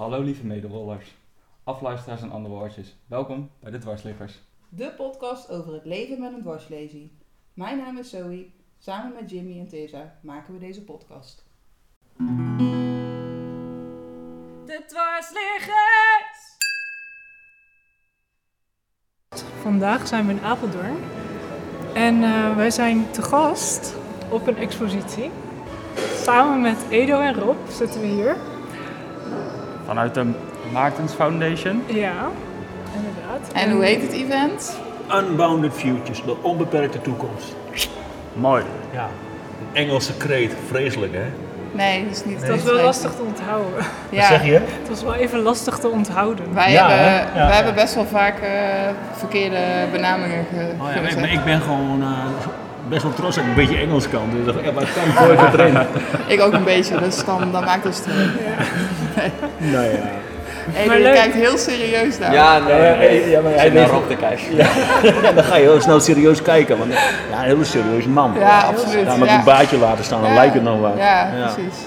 Hallo lieve medewollers, afluisteraars en andere woordjes. Welkom bij de Dwarsliggers. De podcast over het leven met een dwarslesie. Mijn naam is Zoe. Samen met Jimmy en Tessa maken we deze podcast. De dwarsliggers! Vandaag zijn we in Apeldoorn. En eh, wij zijn te gast op een expositie. Samen met Edo en Rob zitten we hier. Vanuit de Maartens Foundation. Ja, inderdaad. En hoe heet het event? Unbounded Futures, de onbeperkte toekomst. Mooi. Ja, een Engelse kreet, vreselijk hè? Nee, dat is niet Het was wel lastig te onthouden. Ja, Wat zeg je? Het was wel even lastig te onthouden. Wij, Ja, hebben? Ja. wij hebben best wel vaak eh, verkeerde benamingen ge Oh ja, gezet. maar ik, ik ben gewoon eh, best wel trots dat ik een beetje Engels kan. Dus ja, maar ik kan ik het erin. Ik ook een beetje, dus dan, dan maakt het stil. nou ja. Hey, Maar je leuk. kijkt heel serieus naar. Ja, nee, Ja, nee. ja, maar hij naar Rob te kijken. ja, dan ga je heel snel serieus kijken. Want ja, een hele serieus man. Ja, absoluut. Ja, met ja. een baardje laten staan, dan Ja. lijkt het nog wat. Ja, Ja. precies.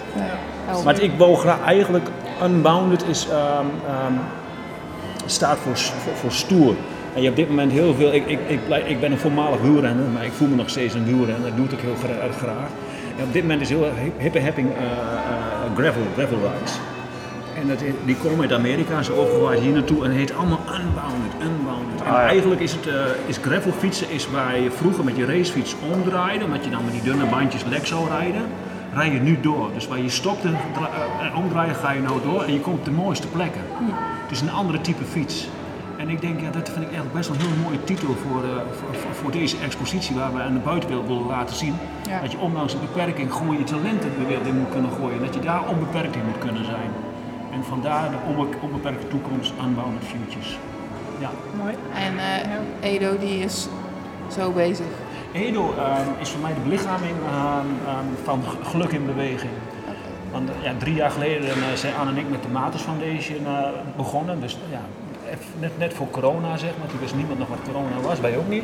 Maar ik wou graag eigenlijk, unbounded is, ehm, ehm, staat voor, voor, voor stoer. En je hebt op dit moment heel veel, ik, ik, ik, ik ben een voormalig wielrenner, maar ik voel me nog steeds een wielrenner, dat doe ik ook heel graag. En op dit moment is heel hip- hippe happing eh, eh, gravel, gravel rides. En dat, die komen uit Amerika, ze overgewaaid hier naartoe en het heet allemaal unbounded, unbounded. En Ah, ja. eigenlijk is het, eh is gravel fietsen is waar je vroeger met je racefiets omdraaide, omdat je dan met die dunne bandjes lek zou rijden, rij je nu door. Dus waar je stopte en omdraaien ga je nou door en je komt op de mooiste plekken. Het is een andere type fiets. En ik denk, ja, dat vind ik eigenlijk best wel een heel mooie titel voor, eh, voor, voor- voor deze expositie waar we aan de buitenwereld willen laten zien. Ja. Dat je ondanks een beperking gewoon je talenten de wereld in moet kunnen gooien. Dat je daar onbeperkt in moet kunnen zijn. En vandaar de onbe- onbeperkte toekomst, Unbounded Futures. Ja. Mooi. En eh, Edo die is zo bezig. Edo ehm, is voor mij de belichaming ehm, ehm, van geluk in beweging. Want ja, drie jaar geleden eh, zijn Anne en ik met de Matus Foundation begonnen. Dus ja, net, net voor corona zeg maar. Toen wist niemand nog wat corona was, wij ook niet.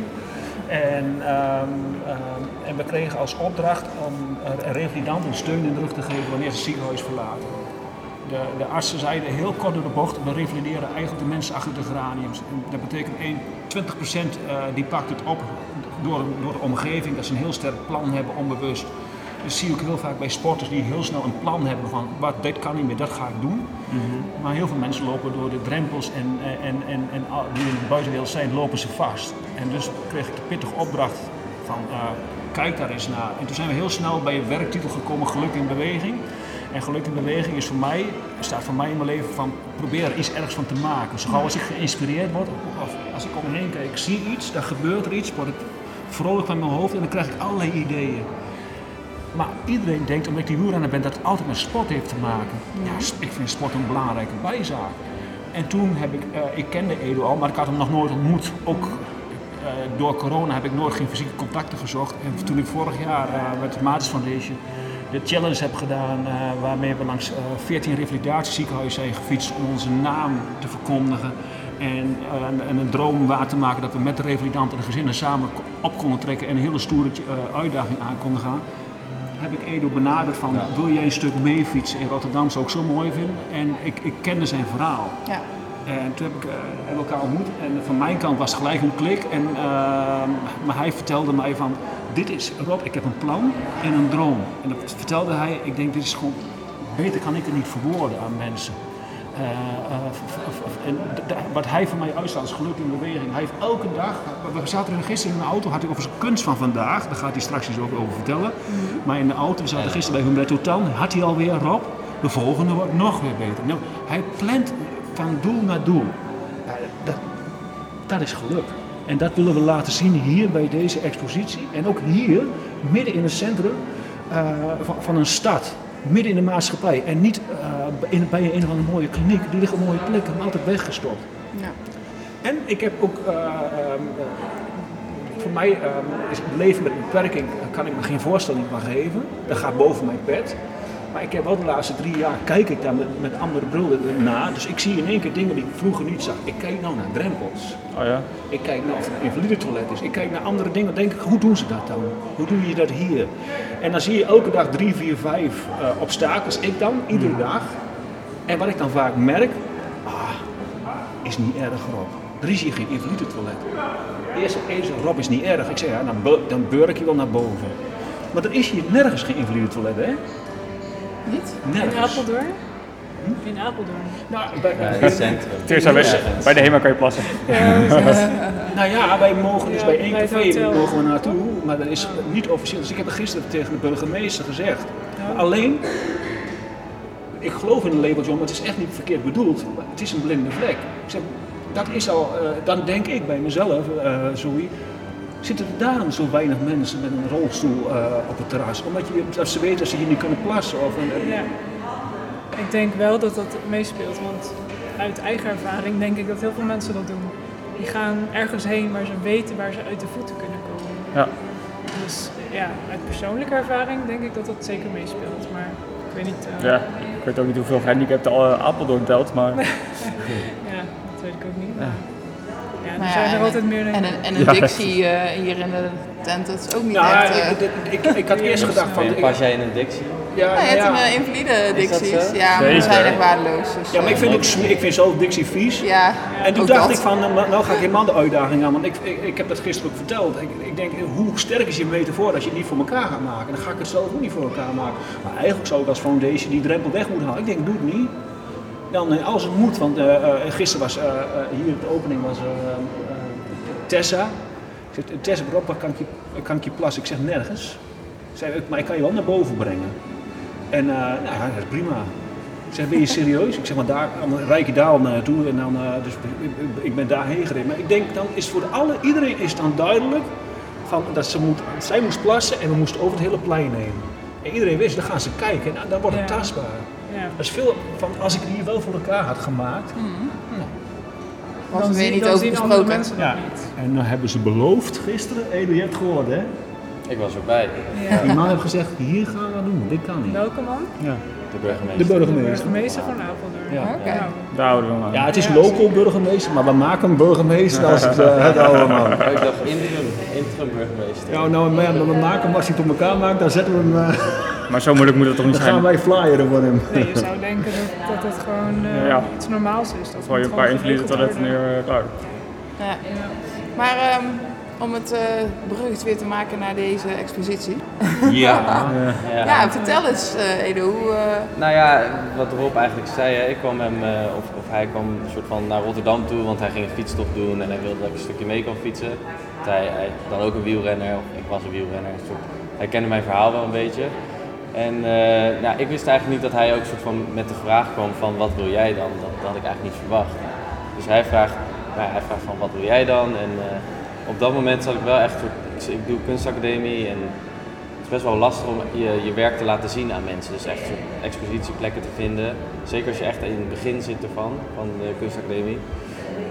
En, ehm, ehm, en we kregen als opdracht om eh, revalidanten steun in de rug te geven wanneer ze het ziekenhuis verlaten. De, de artsen zeiden heel kort door de bocht, we revalideren eigenlijk de mensen achter de geraniums. Dat betekent 1, 20% eh, die pakt het op door, door de omgeving, dat ze een heel sterk plan hebben, onbewust. Dus zie ook heel vaak bij sporters die heel snel een plan hebben van wat, dit kan niet meer, dat ga ik doen. Maar heel veel mensen lopen door de drempels en, en, en, en die in de buitenwereld zijn, lopen ze vast. En dus kreeg ik de pittige opdracht van eh, kijk daar eens naar. En toen zijn we heel snel bij een werktitel gekomen, Geluk in Beweging. En Geluk in Beweging is voor mij, staat voor mij in mijn leven van probeer er iets ergs van te maken. Zo gauw als ik geïnspireerd word, of als ik om me heen kijk, ik zie iets, dan gebeurt er iets, word ik vrolijk van mijn hoofd en dan krijg ik allerlei ideeën. Maar iedereen denkt, omdat ik die wielrenner ben, dat het altijd met sport heeft te maken. Ja, s- ik vind sport een belangrijke bijzaak. En toen heb ik, eh, ik kende Edo al, maar ik had hem nog nooit ontmoet. Ook eh, door corona heb ik nooit geen fysieke contacten gezocht. En toen ik vorig jaar eh, met de Matis Foundation de challenge heb gedaan, waarmee we langs eh 14 revalidatieziekenhuizen zijn gefietst om onze naam te verkondigen. En, en- en een droom waar te maken dat we met de revalidanten en de gezinnen samen op konden trekken en een hele stoere uitdaging aan konden gaan heb ik Edo benaderd van wil jij een stuk meefietsen in Rotterdam zou ik zo mooi vinden. En ik, ik kende zijn verhaal. Ja. En toen heb ik, eh, hebben we elkaar ontmoet en van mijn kant was het gelijk een klik. En, ehm, maar hij vertelde mij van, dit is, Rob, ik heb een plan en een droom. En dat vertelde hij, ik denk dit is gewoon, beter kan ik het niet verwoorden aan mensen. Eh, eh, en wat hij voor mij uitstaat is geluk in beweging. Hij heeft elke dag, we zaten er gisteren in de auto, had hij over zijn kunst van vandaag, daar gaat hij straks iets over, over vertellen. Maar in de auto, we zaten gisteren bij Humberto Tan, had hij alweer, Rob, de volgende wordt nog weer beter. Nou, hij plant van doel naar doel. Dat, dat is geluk. En dat willen we laten zien hier bij deze expositie. En ook hier, midden in het centrum eh, van, van een stad. Midden in de maatschappij. En niet eh, in, bij een of andere mooie kliniek. Die liggen op mooie plekken, maar altijd weggestopt. Ja. En ik heb ook, eh, ehm, eh, voor mij ehm, is het leven met een beperking, kan ik me geen voorstelling van geven. Dat gaat boven mijn pet. Maar ik heb wel de laatste drie jaar, kijk ik daar met, met andere brillen naar. Dus ik zie in één keer dingen die ik vroeger niet zag. Ik kijk nou naar drempels. Oh ja? Ik kijk naar of het een invalide toilet is. Ik kijk naar andere dingen. denk ik, hoe doen ze dat dan? Hoe doe je dat hier? En dan zie je elke dag drie, vier, vijf eh, obstakels. Ik dan, iedere dag. En wat ik dan vaak merk, ah, is niet erg Rob. Er is hier geen invalide toilet. Eerst, eerst Rob is niet erg. Ik zeg ja, dan, dan beur ik je wel naar boven. Maar er is hier nergens geen invalide toilet, hè? Niet? In. Apeldoorn? In Apeldoorn. Nou, bij, Ja, het centrum. Ergens. bij de HEMA kan je plassen. nou ja, wij mogen dus Ja, bij één bij café mogen we naartoe, maar dat is niet officieel. Dus ik heb gisteren tegen de burgemeester gezegd. Alleen, ik geloof in een labeltje, maar het is echt niet verkeerd bedoeld. Het is een blinde vlek. Ik zeg, dat is al, eh, dan denk ik bij mezelf, eh Zoe, zitten er daarom zo weinig mensen met een rolstoel eh, op het terras? Omdat je, dat ze weten dat ze hier niet kunnen plassen. Of een, Ja. Ik denk wel dat dat meespeelt, want uit eigen ervaring denk ik dat heel veel mensen dat doen. Die gaan ergens heen waar ze weten waar ze uit de voeten kunnen komen. Ja. Dus ja, uit persoonlijke ervaring denk ik dat dat zeker meespeelt. Maar ik weet niet. eh, Ja, ik weet ook niet hoeveel gehandicapten uh, Apeldoorn telt, maar ja, dat weet ik ook niet. Maar, ja, er Maar ja, zijn er en- altijd meer dan En een, en een Ja. Dixie eh, hier in de tent, dat is ook niet nou, echt... eh, ik, ik, ik, ik had eerst gedacht van... Pas jij in een Dixie? Ja, nou, je nou hebt ja. een eh, invalide zo? Ja, maar die zijn echt waardeloos. Dus, Ja, maar ik eh, vind, ook, ik vind zelf Dixie vies. Ja, En toen ook dacht dat. ik van, nou, nou ga ik helemaal de uitdaging aan. Want ik, ik, ik heb dat gisteren ook verteld. Ik, ik denk, hoe sterk is je metafoor als je het niet voor elkaar gaat maken? Dan ga ik het zelf ook niet voor elkaar maken. Maar eigenlijk zou ik als foundation die drempel weg moeten halen. Ik denk, doe het niet. Dan eh, als het moet, want eh, eh, gisteren was hier de opening was Tessa. Ik zeg, Tessa, waar kan ik, je, kan ik je plassen? Ik zeg, nergens. Zei, maar ik kan je wel naar boven brengen. En nou ja, dat is prima. Ik zeg, ben je serieus? Ik zeg, maar daar, dan rijd je daar al naartoe en dan, eh, dus ik, ik- ik ben daarheen gereden. Maar ik denk, dan is voor alle, iedereen is dan duidelijk van, dat ze moet, zij moest plassen en we moesten over het hele plein heen. En iedereen wist, dan gaan ze kijken en dan wordt het Ja. tastbaar. Dat is veel van, als ik hier wel voor elkaar had gemaakt. Was Dan er weer zien- niet dan over zien andere gesproken. mensen dat Ja. niet. En dan hebben ze beloofd gisteren, Edo, je hebt gehoord hè? Ik was erbij. Ja. Die man heeft gezegd, hier gaan we doen, dit kan niet. Welke man? Ja. De burgemeester. De De burgemeester. burgemeester van Apeldoorn. Ja. Oké. Nou, daar houden we hem aan. Ja, het is Ja, local burgemeester, maar we maken een burgemeester als het, eh, het oude man. Ik dacht interim, interim burgemeester. Ja, nou, maar we maken hem als hij het op elkaar maakt, dan zetten we hem, eh, Maar zo moeilijk moet het toch niet dan gaan zijn? wij flyeren voor hem. nee, je zou denken dat, dat het gewoon eh, Ja. iets normaals is. Dat Gooi je een paar invalide toiletten neer, klaar. Ja. Maar ehm, om het eh bruggetje weer te maken naar deze expositie. Ja. ja. Ja, vertel eens eh, Edo, hoe... eh, Nou ja, wat Rob eigenlijk zei, hè, ik kwam hem, eh, of, of hij kwam een soort van naar Rotterdam toe, want hij ging een fietstocht doen en hij wilde dat ik een stukje mee kon fietsen. Want Hij, hij dan ook een wielrenner, of ik was een wielrenner, een soort, hij kende mijn verhaal wel een beetje. En eh, nou, ik wist eigenlijk niet dat hij ook soort van met de vraag kwam van wat wil jij dan? Dat, dat had ik eigenlijk niet verwacht. Dus hij vraagt, nou, hij vraagt van wat wil jij dan? En eh, op dat moment zat ik wel echt, ik, ik doe kunstacademie en het is best wel lastig om je, je werk te laten zien aan mensen. Dus echt expositieplekken te vinden. Zeker als je echt in het begin zit ervan, van de kunstacademie.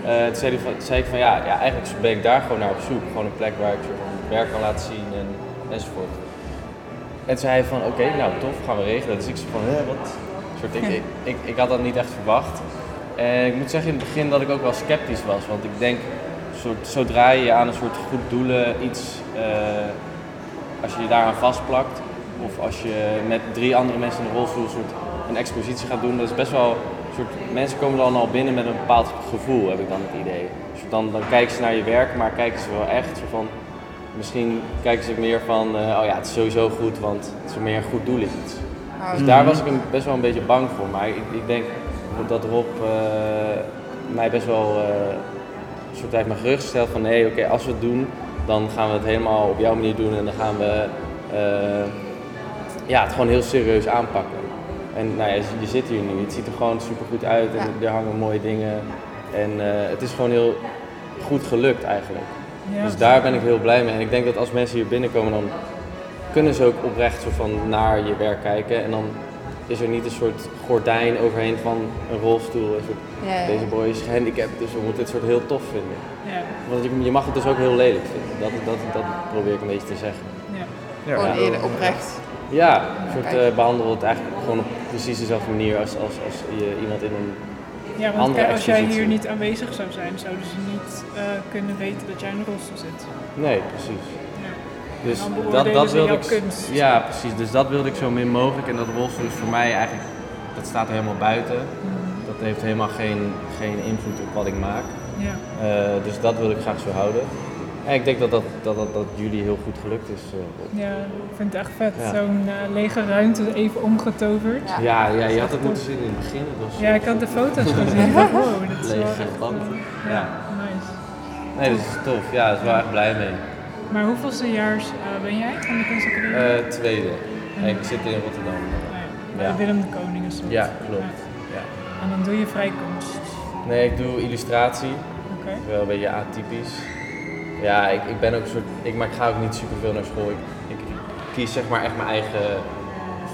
Eh, toen zei, zei ik van ja, ja, eigenlijk ben ik daar gewoon naar op zoek. Gewoon een plek waar ik van werk kan laten zien en, enzovoort. En zei hij van oké, nou tof, gaan we regelen. Dus ik zei van hè, wat? Soort, ik, ik, ik, ik had dat niet echt verwacht. En ik moet zeggen in het begin dat ik ook wel sceptisch was. Want ik denk, soort, zodra je je aan een soort goed doelen iets, eh, als je je daaraan vastplakt, of als je met drie andere mensen in de rolstoel een soort een expositie gaat doen, dat is best wel, een soort, mensen komen dan al binnen met een bepaald gevoel, heb ik dan het idee. Dus dan, dan kijken ze naar je werk, maar kijken ze wel echt zo van, misschien kijken ze meer van, eh, oh ja, het is sowieso goed, want het is meer een goed doel iets. Dus daar was ik een- best wel een beetje bang voor. Maar ik, ik denk dat Rob eh, mij best wel soort heeft me gerustgesteld van nee, oké, als we het doen, dan gaan we het helemaal op jouw manier doen en dan gaan we eh, ja, het gewoon heel serieus aanpakken. En nou ja, je, zit hier nu, het ziet er gewoon super goed uit en er hangen mooie dingen. En eh, het is gewoon heel goed gelukt eigenlijk. Ja. Dus daar ben ik heel blij mee. En ik denk dat als mensen hier binnenkomen, dan kunnen ze ook oprecht zo van naar je werk kijken. En dan is er niet een soort gordijn overheen van een rolstoel. Een soort, ja, ja. Deze boy is gehandicapt, dus we moeten het soort heel tof vinden. Ja. Want je, je mag het dus ook heel lelijk vinden. Dat, dat, dat probeer ik een beetje te zeggen. Ja. Gewoon eerder oprecht. Ja, een soort eh, behandel het eigenlijk gewoon op precies dezelfde manier als, als, als je iemand in een... Ja, want kijk, als jij hier niet aanwezig zou zijn, zouden ze niet eh, kunnen weten dat jij in een rolstoel zit. Nee, precies. Ja. Dus Dan dat, dat wilde ik. kunst. Ja, precies. Dus dat wilde ik zo min mogelijk. En dat rolstoel is voor mij eigenlijk, dat staat er helemaal buiten. heeft helemaal geen, geen invloed op wat ik maak. Ja. Eh, dus dat wil ik graag zo houden. En ik denk dat dat, dat, dat, dat jullie heel goed gelukt is. eh, ja, ik vind het echt vet. Ja. Zo'n eh, lege ruimte even omgetoverd. Ja. ja, ja, je had het moeten zien in het begin. Het was Ja, ik had de foto's gezien. Wow, dit is wel Lege echt... eh, ja, Ja. nice. Nee, dat is tof. Ja, daar is wel echt blij mee. Maar hoeveelste jaars eh, ben jij van de kunstacademie? Eh, tweede. En ik zit in Rotterdam. Ja, ja. Willem de Koning is dat. Ja, klopt. Ja. En dan doe je vrijkunst. Nee, ik doe illustratie. Oké. Wel een beetje atypisch. Ja, ik, ik ben ook een soort. Ik, maar ik ga ook niet super veel naar school. Ik, ik kies zeg maar echt mijn eigen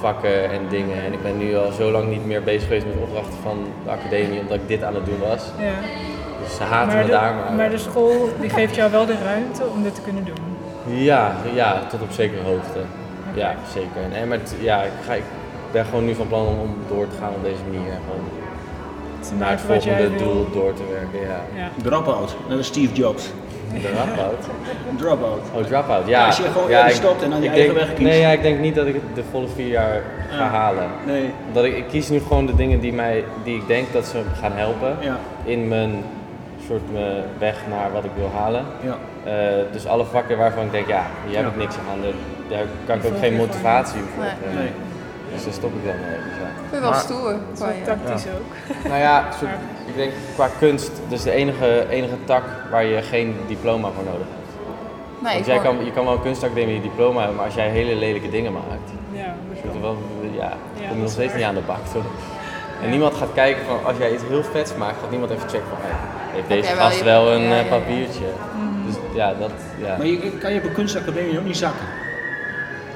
vakken en dingen. En ik ben nu al zo lang niet meer bezig geweest met opdrachten van de academie, omdat ik dit aan het doen was. Ja. Ze haten Maar me de, daar maar. maar de school die geeft jou wel de ruimte om dit te kunnen doen. Ja, ja, tot op zekere hoogte. Ja, zeker. Nee, maar het- ja, ik, ga, ik ben gewoon nu van plan om, om door te gaan op deze manier. Gewoon Te naar het volgende wil. doel door te werken. Ja. Ja. Dropout, net als Steve Jobs. Dropout. Dropout. Oh, dropout. Ja, Ja, als je gewoon ja, ik- stopt en dan je ik eigen denk, weg kiest. Nee, ja, ik denk niet dat ik het de volle vier jaar ga Ja. halen. Nee, Omdat ik, ik kies nu gewoon de dingen die, mij, die ik denk dat ze me gaan helpen ja, in mijn soort mijn weg naar wat ik wil halen. ja. Eh, dus alle vakken waarvan ik denk, ja, hier heb ik niks aan. Daar, daar kan ik ook geen motivatie voor. Nee. Dus daar stop ik dan mee. Dus ja. Ik vind het wel Maar- stoer. Dat is je. tactisch ook. Nou ja, soort, ik denk qua kunst, dus de enige, enige tak waar je geen diploma voor nodig hebt. Nee, Want jij kan, je kan wel een kunstacademie diploma hebben, maar als jij hele lelijke dingen maakt, Ja, je wel, ja, Ja, kom je dat nog is steeds niet aan de bak, toch? En niemand gaat kijken van, als jij iets heel vets maakt, gaat niemand even checken van, hey, heeft deze wel gast je- wel een ja, eh, ja, ja. papiertje? Dus ja, dat, ja. Maar je kan je op een kunstacademie ook niet zakken.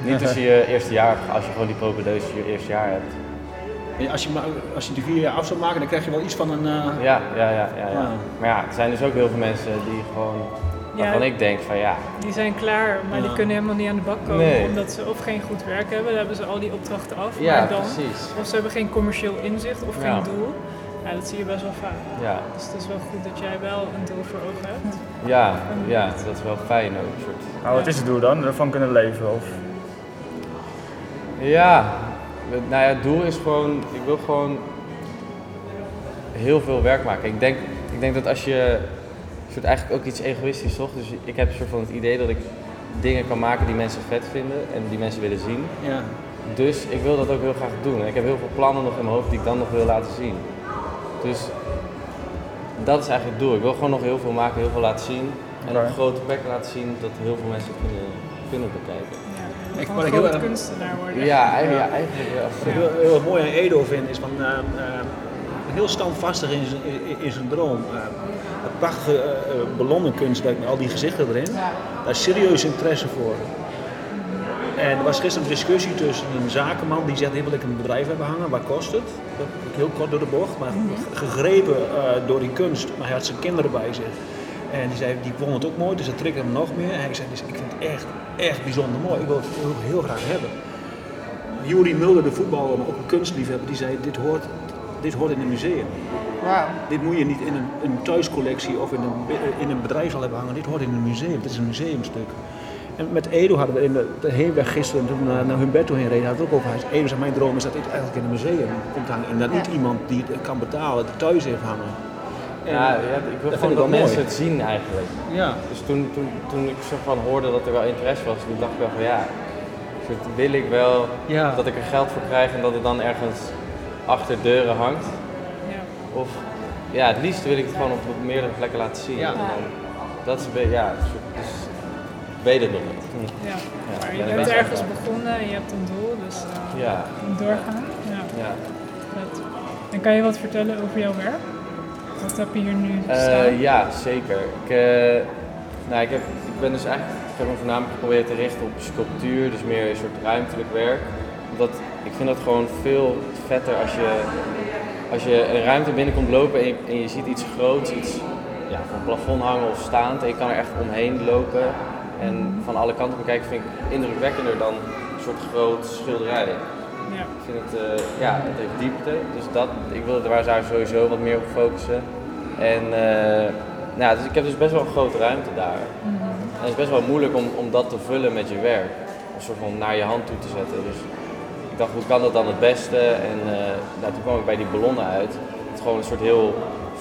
Niet als je je eerste jaar, als je gewoon die propedeuse je eerste jaar hebt. Als je, als je die vier jaar af zou maken, dan krijg je wel iets van een... eh, Ja, ja, ja, ja, ja. Ah. Maar ja, er zijn dus ook heel veel mensen die gewoon, Ja. waarvan ik denk van ja, Die zijn klaar, maar die kunnen helemaal niet aan de bak komen. Nee. Omdat ze of geen goed werk hebben, dan hebben ze al die opdrachten af. ja, maar dan, precies. Of ze hebben geen commercieel inzicht of Ja. geen doel. Ja, dat zie je best wel vaak. Ja, Dus het is wel goed dat jij wel een doel voor ogen hebt. ja, ja, dat is wel fijn ook. Soort. Nou, wat is het doel dan? Ervan kunnen leven? Of... Ja, nou ja, het doel is gewoon, ik wil gewoon heel veel werk maken. Ik denk, ik denk dat als je, soort eigenlijk ook iets egoïstisch toch, dus ik heb een soort van het idee dat ik dingen kan maken die mensen vet vinden en die mensen willen zien. ja. Dus ik wil dat ook heel graag doen. En ik heb heel veel plannen nog in mijn hoofd die ik dan nog wil laten zien. Dus dat is eigenlijk het doel. Ik wil gewoon nog heel veel maken, heel veel laten zien. En op grote plekken laten zien dat heel veel mensen kunnen, kunnen bekijken. Ja, Ik- ik heel erg- kunstenaar worden. Ja, eigenlijk, ja, eigenlijk wel. Wat ik heel, mooi aan Edo vind, is van, eh, eh, heel standvastig in zijn, in, in zijn droom. Eh, het prachtige ballonnenkunstwerk met al die gezichten erin. Ja. Daar is serieus interesse voor. En er was gisteren een discussie tussen een zakenman die zegt, hier wil ik een bedrijf hebben hangen, waar kost het? Dat ik heel kort door de bocht, maar gegrepen eh, door die kunst. Maar hij had zijn kinderen bij zich. En die zei, die vond het ook mooi, dus dat triggerde hem nog meer. En hij zei, dus ik vind het echt, echt bijzonder mooi. Ik wil het heel, heel graag hebben. Juri Mulder, de voetballer, maar ook een kunstliefhebber, die zei, dit hoort, dit hoort in een museum. Dit moet je niet in een, een thuiscollectie of in een, in een bedrijfsal hebben hangen. Dit hoort in een museum. Dit is een museumstuk. En met Edo hadden we in de, de heenweg gisteren, toen we naar, naar Humberto heen reden, hadden we het ook over. Edo zei, mijn droom is dat dit eigenlijk in een museum komt hangen. En dat niet iemand die het kan betalen, het thuis heeft hangen. En, Ja, ja, ik wil gewoon dat mensen mooi. het zien eigenlijk. Ja, Dus toen, toen, toen ik zo van hoorde dat er wel interesse was, toen dacht ik wel van ja, soort wil ik wel Ja. dat ik er geld voor krijg en dat het dan ergens achter deuren hangt. Ja. Of ja, het liefst wil ik het gewoon op, op meerdere plekken laten zien. Ja. Dan- dat is een beetje, ja, dus ik weet het nog niet. Ja. Maar je bent ergens begonnen en je hebt een doel, dus eh, Ja, doorgaan. Ja, ja. En kan je wat vertellen over jouw werk? Wat heb je hier nu Eh, staan? ja, zeker. Ik, eh, nou, ik, heb, ik ben dus eigenlijk ik heb me voornamelijk geprobeerd te richten op sculptuur, dus meer een soort ruimtelijk werk. Omdat ik vind dat gewoon veel vetter als je, als je een ruimte binnenkomt lopen en je, en je ziet iets groots, iets ja, van het plafond hangen of staand en je kan er echt omheen lopen en van alle kanten bekijken vind ik indrukwekkender dan een soort groot schilderij. Ja. Ik vind het, eh, ja, het heeft diepte, dus dat, ik wil daar daar sowieso wat meer op focussen. En eh, nou, dus ik heb dus best wel een grote ruimte daar. En het is best wel moeilijk om, om dat te vullen met je werk. Een soort van naar je hand toe te zetten. Dus ik dacht, hoe kan dat dan het beste? En eh, nou, toen kwam ik bij die ballonnen uit. Het is gewoon een soort heel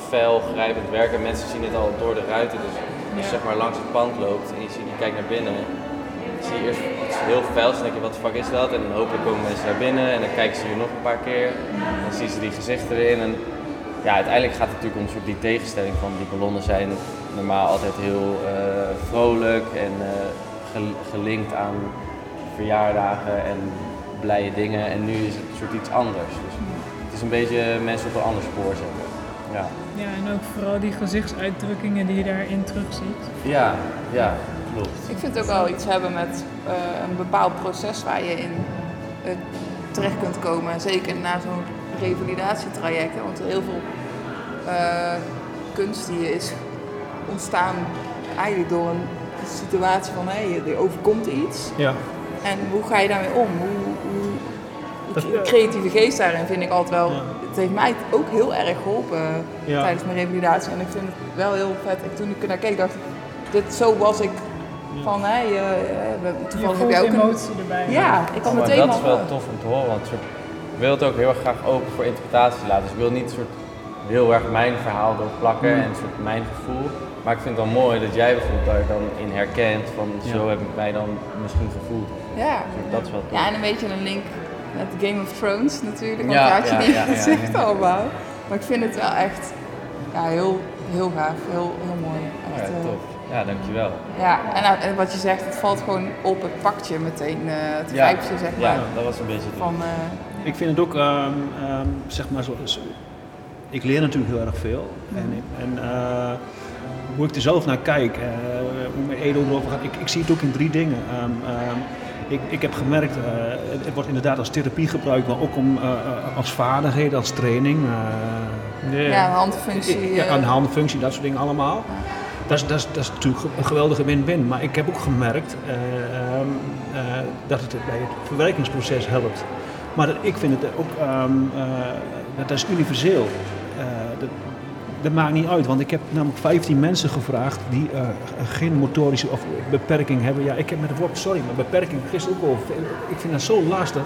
fel, grijpend werk. En mensen zien het al door de ruiten. Dus als je zeg maar langs het pand loopt en je, ziet, je kijkt naar binnen, zie je eerst iets heel fels. Dan denk je, wat de fuck is dat? En dan hopelijk komen mensen naar binnen en dan kijken ze hier nog een paar keer. Dan zien ze die gezichten erin. En ja, uiteindelijk gaat het natuurlijk om een soort die tegenstelling van die ballonnen zijn normaal altijd heel eh, vrolijk en eh, gel- gelinkt aan verjaardagen en blije dingen. En nu is het een soort iets anders. Dus het is een beetje mensen op een ander spoor zetten. Ja, Ja, en ook vooral die gezichtsuitdrukkingen die je daarin terugziet. ja, ja klopt. Ik vind het ook wel iets hebben met eh, een bepaald proces waar je in eh, terecht kunt komen. Zeker na zo'n revalidatietraject. hè, Want heel veel eh, kunst die is ontstaan eigenlijk door een situatie van hé, er overkomt iets. Ja. En hoe ga je daarmee om? Hoe, creatieve geest daarin vind ik altijd wel. Ja. Het heeft mij ook heel erg geholpen Ja. tijdens mijn revalidatie. En ik vind het wel heel vet. Ik, toen ik ernaar keek, dacht ik, dit, zo was ik van, hé, eh, eh, we- Je toevallig heb jij ook een... emotie erbij. Ja, ik kan Oh, maar meteen dat is wel tof om te horen, want ik wil het ook heel erg graag open voor interpretatie laten. Dus ik wil niet soort heel erg mijn verhaal erop plakken Mm. en soort mijn gevoel. Maar ik vind het dan mooi dat jij bijvoorbeeld daar dan in herkent van Ja. zo heb ik mij dan misschien gevoeld. Ja. Dat is wel tof. ja, en een beetje een link met Game of Thrones natuurlijk. Want Ja, daar had je ja, die ja, ja, gezicht ja. allemaal. Maar ik vind het wel echt ja, heel, heel gaaf, heel, heel mooi. Ja, Echt, eh, tof. Ja, dankjewel. Ja, en, nou, en wat je zegt, het valt gewoon op, het pakt je meteen, eh het Ja. grijpt je zeg Ja, maar. dat was een beetje Van, eh, Ik vind het ook, ehm, ehm, zeg maar, zo, zo- ik leer natuurlijk heel erg veel. En, en eh, hoe ik er zelf naar kijk, eh, hoe mijn Edo erover gaat, ik, ik zie het ook in drie dingen. Ehm, ehm, ik, ik heb gemerkt, eh, het, het wordt inderdaad als therapie gebruikt, maar ook om, eh, eh, als vaardigheid, als training. eh, ja, handfunctie. ja, een handfunctie, dat soort dingen allemaal. Dat is, dat, is, dat is natuurlijk een geweldige win-win. Maar ik heb ook gemerkt eh, ehm, eh, dat het bij het verwerkingsproces helpt. Maar dat- ik vind het ook, ehm, eh, dat is universeel. Eh, dat, dat maakt niet uit, want ik heb namelijk 15 mensen gevraagd die eh, geen motorische of beperking hebben. Ja, ik heb met het woord, sorry, maar beperking gisteren ook al. Ik vind dat zo lastig.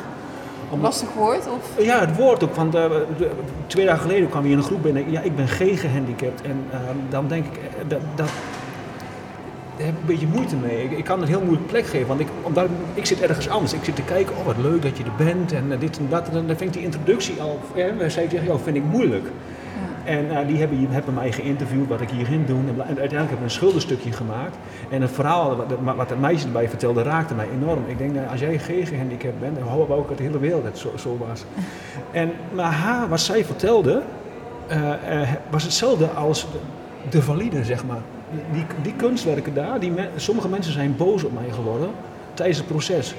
Om- lastig woord? Of? ja, het woord ook. Want eh, twee dagen geleden kwam je in een groep binnen. Ja, ik ben geen gehandicapt. En ehm, dan denk ik, eh, dat, dat, daar heb ik een beetje moeite mee. Ik, ik kan het heel moeilijk plek geven. Want ik, omdat ik, zit ergens anders. Ik zit te kijken, oh wat leuk dat je er bent. En dit en dat. En dan vind ik die introductie al, eh, zei ik jou, vind ik moeilijk. En eh, die hebben, hebben mij geïnterviewd wat ik hierin doe. En, uiteindelijk hebben we een schilderstukje gemaakt. En het verhaal wat, wat- meisje erbij vertelde raakte mij enorm. Ik denk, nou, als jij gehandicapt bent, dan hoop ik ook dat hele wereld het zo, zo was. En, maar haar, wat zij vertelde, eh, eh, was hetzelfde als de, de valide, zeg maar. Die, die kunstwerken daar, die sommige mensen zijn boos op mij geworden tijdens het proces.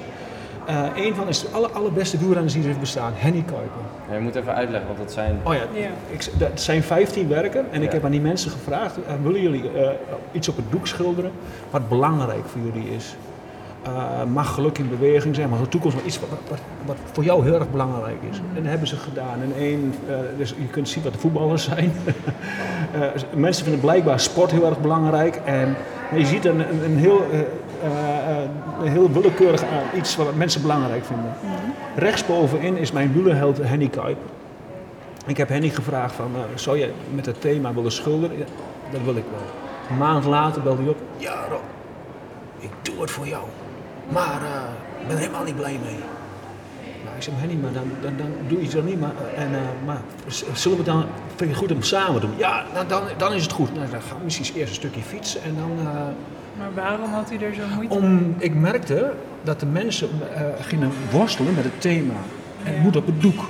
Eh een van is de aller, allerbeste wielrenners die er bestaan, Henny Kuiper. Ja, je moet even uitleggen, want dat zijn... Oh ja, Ja. ik, dat zijn 15 werken en ik heb aan die mensen gevraagd, eh, willen jullie eh, iets op het doek schilderen wat belangrijk voor jullie is? Eh, mag geluk in beweging zijn, maar de toekomst, maar iets wat, wat, wat voor jou heel erg belangrijk is. En dat hebben ze gedaan. En één, eh, dus je kunt zien wat de voetballers zijn. Eh, mensen vinden blijkbaar sport heel erg belangrijk. En je ziet een, een, een heel, eh, eh, heel willekeurig eh, iets wat mensen belangrijk vinden. Rechtsbovenin is mijn wielerheld Henny Kuiper. Ik heb Henny gevraagd van, eh, zou je met het thema willen schilderen? Ja, dat wil ik wel. Een maand later belde hij op. Ja Rob, ik doe het voor jou. Maar ik ben er helemaal niet blij mee. Nou, ik zeg, Henny, maar dan, dan, dan doe je het dan niet. Maar, en, maar zullen we dan, vind je het goed om samen te doen? Ja, nou, dan, dan is het goed. Nou, dan gaan we misschien eerst een stukje fietsen en dan... Maar waarom had hij er zo moeite mee? om, ik merkte dat de mensen eh, gingen worstelen met het thema. En het Ja. moet op het doek.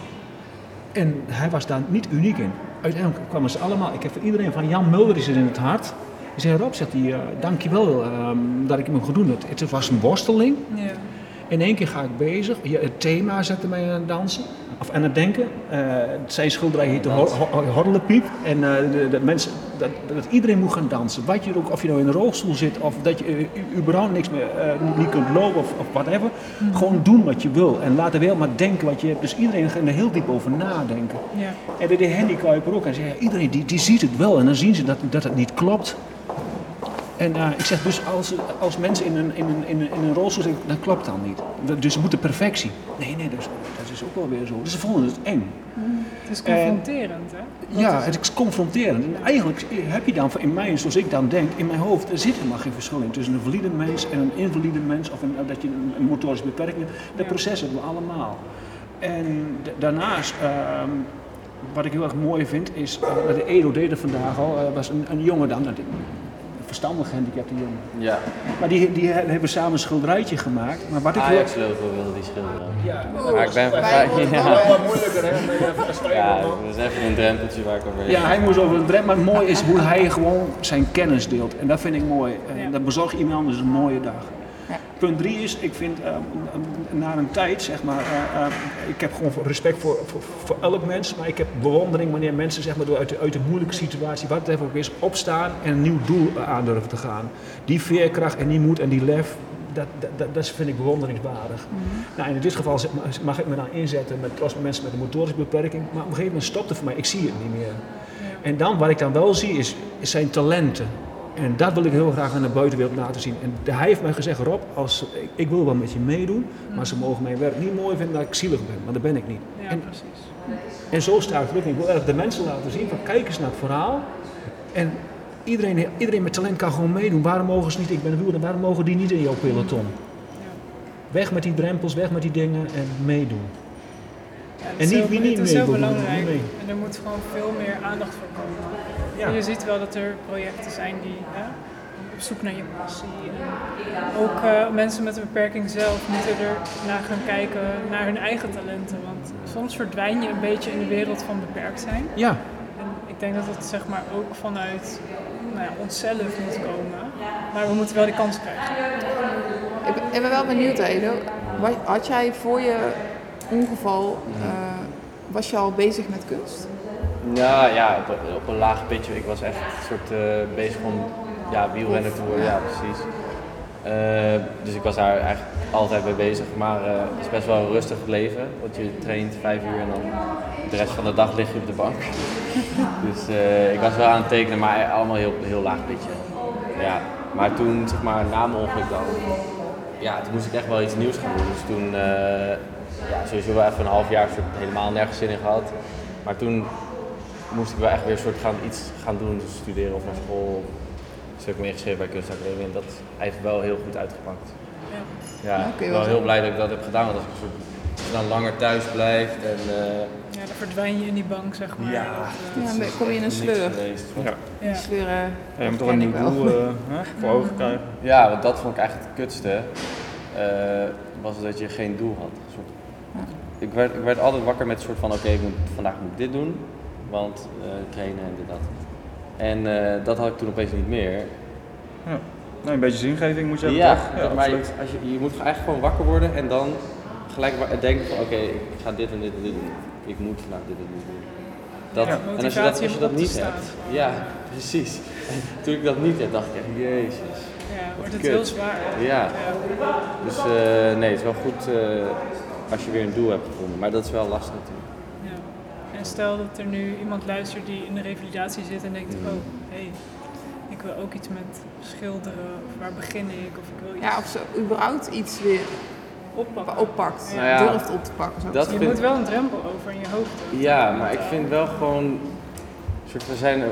En hij was daar niet uniek in. Uiteindelijk kwamen ze allemaal. Ik heb voor iedereen van Jan Mulder is er in het hart. Die zei Rob, zegt hij, eh, dankjewel ehm dat ik hem heb gedaan. Het, het was een worsteling. Ja. In één keer ga ik bezig. Ja, het thema zette mij aan het dansen. Of aan het denken. Eh, zijn schilderij heette. En eh, de, de mensen, dat, dat iedereen moet gaan dansen. Wat je ook, of je nou in een rolstoel zit of dat je eh, überhaupt niks meer niet kunt lopen of, of whatever. Gewoon doen wat je wil. En laat de wereld maar denken wat je hebt. Dus iedereen gaat er heel diep over nadenken. Ja. En dat deed Henny Kuiper ook. Hij zei, ja, iedereen die, die ziet het wel. En dan zien ze dat, dat het niet klopt. En eh, ik zeg dus, als, als mensen in een, in, een, in, een, in een rolstoel zitten, dat klopt dan niet. Dus ze moeten perfectie. Nee, nee, dus, dat is ook wel weer zo. Dus ze vonden het eng. is En- confronterend, hè? Dat Ja, is- het is confronterend. En eigenlijk heb je dan in mij, zoals ik dan denk, in mijn hoofd, er zit helemaal geen verschil in tussen een valide mens en een invalide mens of een, dat je een, een motorische beperking hebt. Dat Ja. proces hebben we allemaal. En daarnaast, ehm, wat ik heel erg mooi vind, is, uh, de Edo deed het vandaag al, eh, was een, een jongen dan, dat- verstandig gehandicapte jongen. Ja, Maar die, die hebben samen een schilderijtje gemaakt. Maar wat ik heel Ajax logo wilde die schilderen. Ja, Maar ik ben ja. wel- moeilijker hè. ja, dat is even een drempeltje waar ik overheen Ja, hij moest over een drem, maar het mooie is hoe hij gewoon zijn kennis deelt. En dat vind ik mooi. En Ja. dat bezorgt iemand anders een mooie dag. Ja. Punt drie is, ik vind eh, na een tijd, zeg maar, eh, eh, ik heb gewoon respect voor, voor, voor elk mens, maar ik heb bewondering wanneer mensen zeg maar, door uit, de, uit de moeilijke situatie, wat het even ook is, opstaan en een nieuw doel eh, aandurven te gaan. Die veerkracht en die moed en die lef, dat, dat, dat, vind ik bewonderingswaardig. Nou, in dit geval zeg maar, mag ik me dan inzetten met met mensen met een motorische beperking, maar op een gegeven moment stopt het voor mij, ik zie het niet meer. En dan, wat ik dan wel zie, is zijn talenten. En dat wil ik heel graag aan de buitenwereld laten zien. En hij heeft mij gezegd, Rob, als, ik, ik wil wel met je meedoen, maar ze mogen mijn werk niet mooi vinden dat ik zielig ben, maar dat ben ik niet. Ja, En, precies. en zo sta ik terug. Ik wil erg de mensen laten zien, van kijk eens naar het verhaal. En iedereen, iedereen met talent kan gewoon meedoen. Waarom mogen ze niet, ik ben wielrenner, waarom mogen die niet in jouw peloton? Weg met die drempels, weg met die dingen en meedoen. En is niet heel- wie niet Het is heel belangrijk. mee. En er moet gewoon veel meer aandacht voor komen. Ja. En je ziet wel dat er projecten zijn die hè, op zoek naar je passie. En ook eh, mensen met een beperking zelf moeten er naar gaan kijken naar hun eigen talenten. Want soms verdwijn je een beetje in de wereld van beperkt zijn. Ja, En ik denk dat het zeg maar ook vanuit nou ja, onszelf moet komen. Maar we moeten wel die kans krijgen. Ik ben, wel benieuwd, Edo. Had jij voor je ongeval, eh, was je al bezig met kunst? Nou ja, op, een- op een laag pitje. Ik was echt een soort eh, bezig om ja, wielrenner te worden. Ja, precies. Eh, dus ik was daar eigenlijk altijd mee bezig. Maar het is best wel een rustig leven. Want je traint vijf uur en dan de rest van de dag lig je op de bank. dus ik was wel aan het tekenen, maar allemaal heel, heel laag pitje. Ja, maar toen, zeg maar, na mijn ongeluk dan, ja, toen moest ik echt wel iets nieuws gaan doen. Dus toen, ja, sowieso wel even een half jaar soort helemaal nergens zin in gehad. Maar toen moest ik wel echt weer een soort gaan, iets gaan doen, dus studeren of naar school. Dus heb ik me ingeschreven bij kunstacademie en dat heeft wel heel goed uitgepakt. Ja. Ja, ben wel heel blij dat ik dat heb gedaan, want als ik soort, als dan langer thuis blijft en eh, Ja, dan verdwijn je in die bank, zeg maar. Ja. Eh, Ja, dan kom je in een sleur. Ja. ja. Die sleuren, Ja, je moet toch een nieuw doel eh, voor ogen krijgen. Ja, want dat vond ik eigenlijk het kutste. eh, was dat je geen doel had. Een soort- ik, werd, ik werd altijd wakker met een soort van, oké, ik moet vandaag moet ik dit doen, want eh, trainen en dit dat. En eh, dat had ik toen opeens niet meer. Ja. Nee, een beetje zingeving moet je hebben, Ja, toch? maar je, absoluut. als je, je moet eigenlijk gewoon wakker worden en dan gelijk denken van oké, ik ga dit en dit en dit doen. Ik moet vandaag dit en dit doen. Dat, Ja. En als je dat, als je dat niet hebt, ja, precies. En toen ik dat niet heb, dacht ik echt, jezus. Ja, wordt het kut. heel zwaar. Ja, dus eh, nee, het is wel goed eh, als je weer een doel hebt gevonden, maar dat is wel lastig natuurlijk. Ja. En stel dat er nu iemand luistert die in de revalidatie zit en denkt, Mm. oh, hé, hey, ik wil ook iets met schilderen, of waar begin ik, of ik wil iets Ja, of ze überhaupt iets weer oppakken. oppakt. Nou ja, durft op te pakken. Zo. dat te Je vind- moet wel een drempel over in je hoofd hebben. Ja, maar ik vind wel gewoon. Soort, we zijn